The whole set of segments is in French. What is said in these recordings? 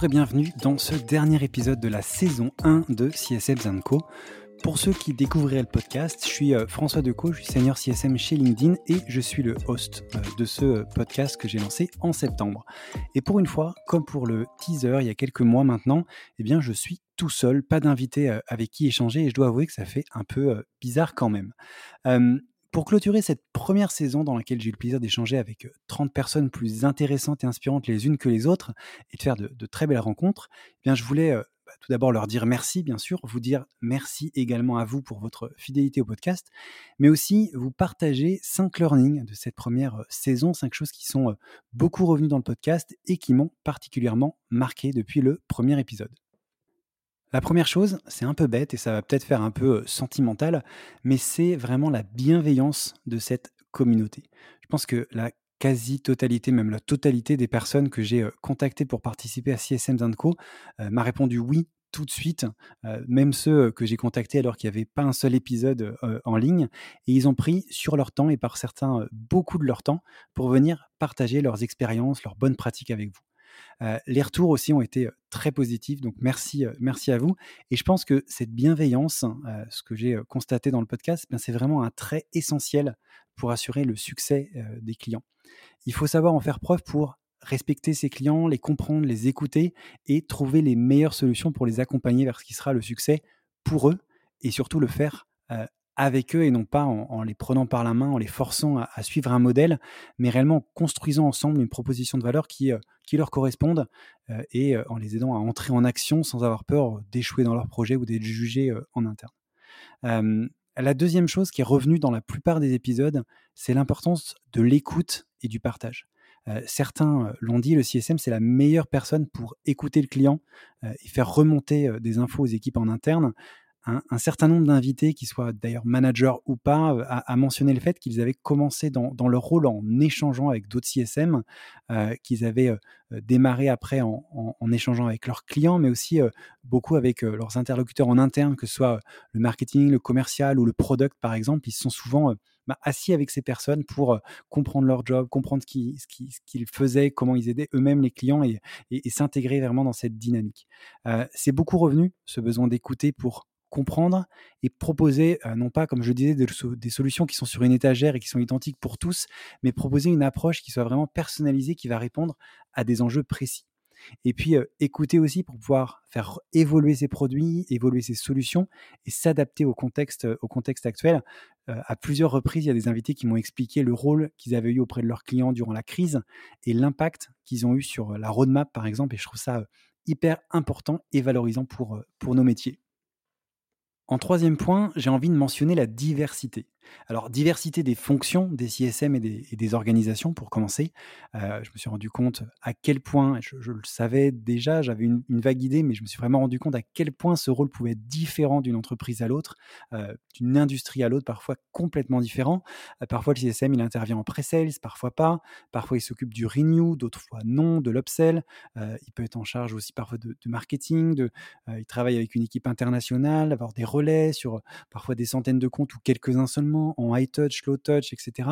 Bonjour et bienvenue dans ce dernier épisode de la saison 1 de CSM Co. Pour ceux qui découvriraient le podcast, je suis euh, François Decaux, je suis senior CSM chez LinkedIn et je suis le host euh, de ce podcast que j'ai lancé en septembre. Et pour une fois, comme pour le teaser il y a quelques mois maintenant, eh bien je suis tout seul, pas d'invité euh, avec qui échanger et je dois avouer que ça fait un peu bizarre quand même. Pour clôturer cette première saison dans laquelle j'ai eu le plaisir d'échanger avec 30 personnes plus intéressantes et inspirantes les unes que les autres et de faire de, très belles rencontres, eh bien je voulais bah, tout d'abord leur dire merci, bien sûr, vous dire merci également à vous pour votre fidélité au podcast, mais aussi vous partager cinq learnings de cette première saison, cinq choses qui sont beaucoup revenues dans le podcast et qui m'ont particulièrement marqué depuis le premier épisode. La première chose, c'est un peu bête et ça va peut-être faire un peu sentimental, mais c'est vraiment la bienveillance de cette communauté. Je pense que la quasi-totalité, même la totalité des personnes que j'ai contactées pour participer à CSM Co m'a répondu oui tout de suite, même ceux que j'ai contactés alors qu'il n'y avait pas un seul épisode en ligne, et ils ont pris sur leur temps et par certains beaucoup de leur temps pour venir partager leurs expériences, leurs bonnes pratiques avec vous. Euh, les retours aussi ont été très positifs, donc merci, merci à vous. Et je pense que cette bienveillance, ce que j'ai constaté dans le podcast, eh c'est vraiment un trait essentiel pour assurer le succès des clients. Il faut savoir en faire preuve pour respecter ses clients, les comprendre, les écouter et trouver les meilleures solutions pour les accompagner vers ce qui sera le succès pour eux et surtout le faire avec eux et non pas en, les prenant par la main, en les forçant à, suivre un modèle, mais réellement en construisant ensemble une proposition de valeur qui, euh, leur corresponde euh, et euh, en les aidant à entrer en action sans avoir peur d'échouer dans leur projet ou d'être jugés en interne. la deuxième chose qui est revenue dans la plupart des épisodes, c'est l'importance de l'écoute et du partage. certains l'ont dit, le CSM, c'est la meilleure personne pour écouter le client et faire remonter des infos aux équipes en interne un, certain nombre d'invités, qui soient d'ailleurs managers ou pas, euh, a, mentionné le fait qu'ils avaient commencé dans, leur rôle en échangeant avec d'autres CSM, euh, qu'ils avaient euh, démarré après en, échangeant avec leurs clients, mais aussi beaucoup avec leurs interlocuteurs en interne, que ce soit le marketing, le commercial ou le product par exemple. Ils sont souvent bah, assis avec ces personnes pour comprendre leur job, comprendre ce qu'ils faisaient, comment ils aidaient eux-mêmes les clients et, et s'intégrer vraiment dans cette dynamique. C'est beaucoup revenu, ce besoin d'écouter pour comprendre et proposer, euh, non pas, comme je disais, des, solutions qui sont sur une étagère et qui sont identiques pour tous, mais proposer une approche qui soit vraiment personnalisée, qui va répondre à des enjeux précis. Et puis, euh, écouter aussi pour pouvoir faire évoluer ses produits, évoluer ses solutions et s'adapter au contexte, au contexte actuel. Euh, à plusieurs reprises, il y a des invités qui m'ont expliqué le rôle qu'ils avaient eu auprès de leurs clients durant la crise et l'impact qu'ils ont eu sur la roadmap, par exemple. Et je trouve ça hyper important et valorisant pour, pour nos métiers. En troisième point, j'ai envie de mentionner la diversité. Alors, diversité des fonctions des CSM et des, organisations, pour commencer. Euh, je me suis rendu compte à quel point, je, le savais déjà, j'avais une, vague idée, mais je me suis vraiment rendu compte à quel point ce rôle pouvait être différent d'une entreprise à l'autre, euh, d'une industrie à l'autre, parfois complètement différent. Euh, parfois, le CSM, il intervient en pre-sales, parfois pas. Parfois, il s'occupe du renew, d'autres fois non, de l'upsell. il peut être en charge aussi parfois de, marketing. Il travaille avec une équipe internationale, avoir des relais sur parfois des centaines de comptes ou quelques-uns seulement en high touch, low touch, etc.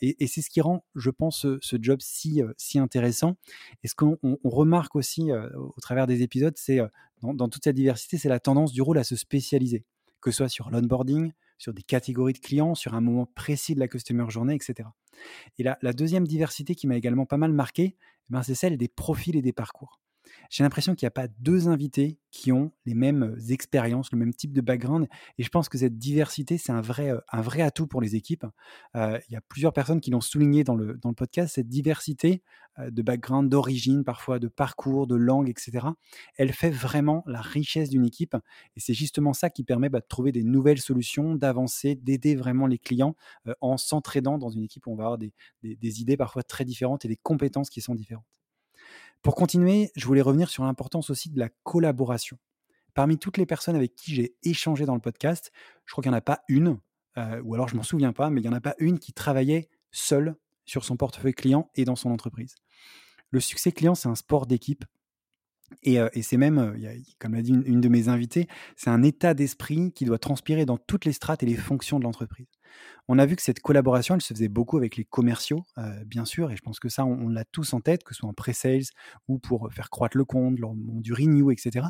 Et, c'est ce qui rend, je pense, ce, job si, si intéressant. Et ce qu'on remarque aussi au travers des épisodes, c'est dans, toute cette diversité, c'est la tendance du rôle à se spécialiser, que ce soit sur l'onboarding, sur des catégories de clients, sur un moment précis de la customer journée, etc. Et la, la deuxième diversité qui m'a également pas mal marqué, eh ben, c'est celle des profils et des parcours j'ai l'impression qu'il n'y a pas deux invités qui ont les mêmes expériences, le même type de background. Et je pense que cette diversité, c'est un vrai, un vrai atout pour les équipes. il y a plusieurs personnes qui l'ont souligné dans le, dans le podcast, cette diversité de background, d'origine, parfois de parcours, de langue, etc. Elle fait vraiment la richesse d'une équipe. Et c'est justement ça qui permet bah, de trouver des nouvelles solutions, d'avancer, d'aider vraiment les clients en s'entraidant dans une équipe où on va avoir des, des idées parfois très différentes et des compétences qui sont différentes. Pour continuer, je voulais revenir sur l'importance aussi de la collaboration. Parmi toutes les personnes avec qui j'ai échangé dans le podcast, je crois qu'il n'y en a pas une, euh, ou alors je m'en souviens pas, mais il n'y en a pas une qui travaillait seule sur son portefeuille client et dans son entreprise. Le succès client, c'est un sport d'équipe. Et, c'est même, comme l'a dit une, de mes invitées, c'est un état d'esprit qui doit transpirer dans toutes les strates et les fonctions de l'entreprise. On a vu que cette collaboration, elle se faisait beaucoup avec les commerciaux, bien sûr, et je pense que ça, on, l'a tous en tête, que ce soit en pre-sales ou pour faire croître le compte, lors du renew, etc.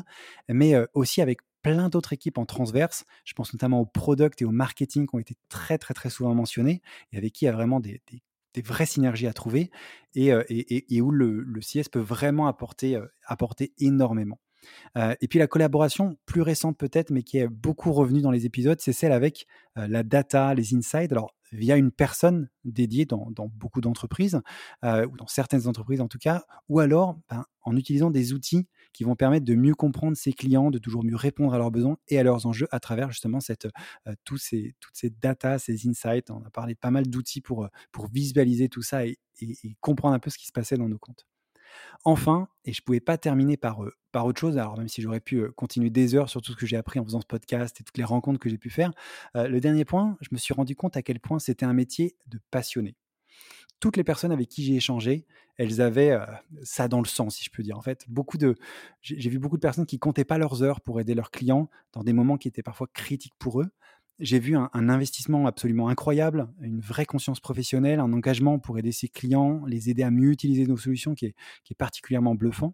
Mais aussi avec plein d'autres équipes en transverse. Je pense notamment au product et au marketing qui ont été très, très, très souvent mentionnés et avec qui il y a vraiment des, vraies synergies à trouver et, où le, CS peut vraiment apporter, apporter énormément. et puis la collaboration plus récente peut-être, mais qui est beaucoup revenue dans les épisodes, c'est celle avec la data, les insights. Alors via une personne dédiée dans, beaucoup d'entreprises, ou dans certaines entreprises en tout cas, ou alors ben, en utilisant des outils qui vont permettre de mieux comprendre ses clients, de toujours mieux répondre à leurs besoins et à leurs enjeux à travers justement tous ces, toutes ces data, ces insights. On a parlé pas mal d'outils pour, pour visualiser tout ça et comprendre un peu ce qui se passait dans nos comptes. Enfin, et je ne pouvais pas terminer par, par autre chose, alors même si j'aurais pu continuer des heures sur tout ce que j'ai appris en faisant ce podcast et toutes les rencontres que j'ai pu faire, le dernier point, je me suis rendu compte à quel point c'était un métier de passionné. Toutes les personnes avec qui j'ai échangé, elles avaient ça dans le sang, si je peux dire. En fait, beaucoup de, j'ai vu beaucoup de personnes qui comptaient pas leurs heures pour aider leurs clients dans des moments qui étaient parfois critiques pour eux, j'ai vu un, investissement absolument incroyable, une vraie conscience professionnelle, un engagement pour aider ses clients, les aider à mieux utiliser nos solutions qui est, qui est particulièrement bluffant.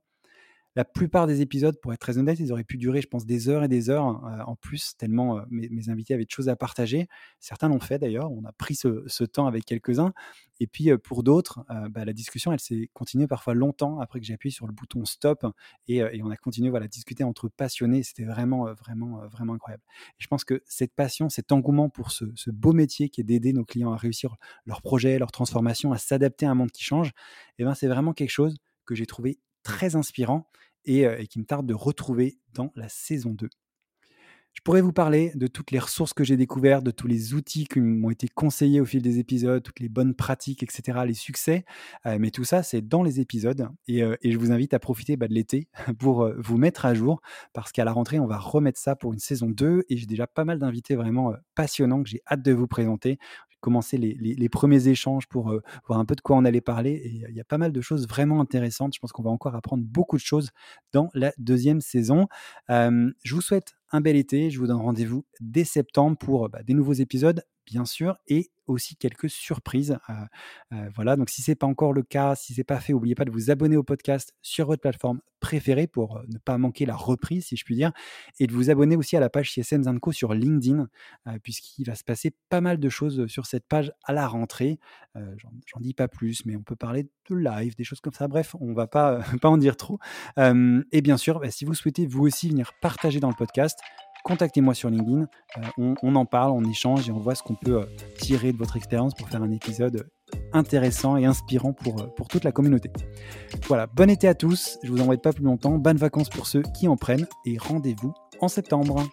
La plupart des épisodes, pour être très honnête, ils auraient pu durer, je pense, des heures et des heures euh, en plus, tellement euh, mes, invités avaient de choses à partager. Certains l'ont fait d'ailleurs, on a pris ce, temps avec quelques-uns. Et puis euh, pour d'autres, bah, la discussion, elle s'est continuée parfois longtemps après que j'ai appuyé sur le bouton stop et, on a continué voilà, à discuter entre passionnés. C'était vraiment, vraiment, vraiment incroyable. Je pense que cette passion, cet engouement pour ce, beau métier qui est d'aider nos clients à réussir leurs projets, leurs transformations, à s'adapter à un monde qui change, eh ben, c'est vraiment quelque chose que j'ai trouvé très inspirant et, qui me tarde de retrouver dans la saison 2. Je pourrais vous parler de toutes les ressources que j'ai découvertes, de tous les outils qui m'ont été conseillés au fil des épisodes, toutes les bonnes pratiques, etc., les succès. mais tout ça, c'est dans les épisodes. Et, je vous invite à profiter bah, de l'été pour vous mettre à jour, parce qu'à la rentrée, on va remettre ça pour une saison 2. Et j'ai déjà pas mal d'invités vraiment passionnants que j'ai hâte de vous présenter commencer les, premiers échanges pour euh, voir un peu de quoi on allait parler. Et il y a pas mal de choses vraiment intéressantes. Je pense qu'on va encore apprendre beaucoup de choses dans la deuxième saison. je vous souhaite un bel été. Je vous donne rendez-vous dès septembre pour bah, des nouveaux épisodes bien sûr, et aussi quelques surprises. Voilà, donc si ce n'est pas encore le cas, si ce n'est pas fait, n'oubliez pas de vous abonner au podcast sur votre plateforme préférée pour ne pas manquer la reprise, si je puis dire, et de vous abonner aussi à la page CSM Zanco sur LinkedIn, puisqu'il va se passer pas mal de choses sur cette page à la rentrée. J'en dis pas plus, mais on peut parler de live, des choses comme ça. Bref, on va pas, pas en dire trop. et bien sûr, bah, si vous souhaitez vous aussi venir partager dans le podcast, contactez-moi sur LinkedIn. Euh, on, en parle, on échange et on voit ce qu'on peut euh, tirer de votre expérience pour faire un épisode intéressant et inspirant pour, euh, pour toute la communauté. Voilà, bon été à tous, je vous embête pas plus longtemps, bonnes vacances pour ceux qui en prennent et rendez-vous en septembre.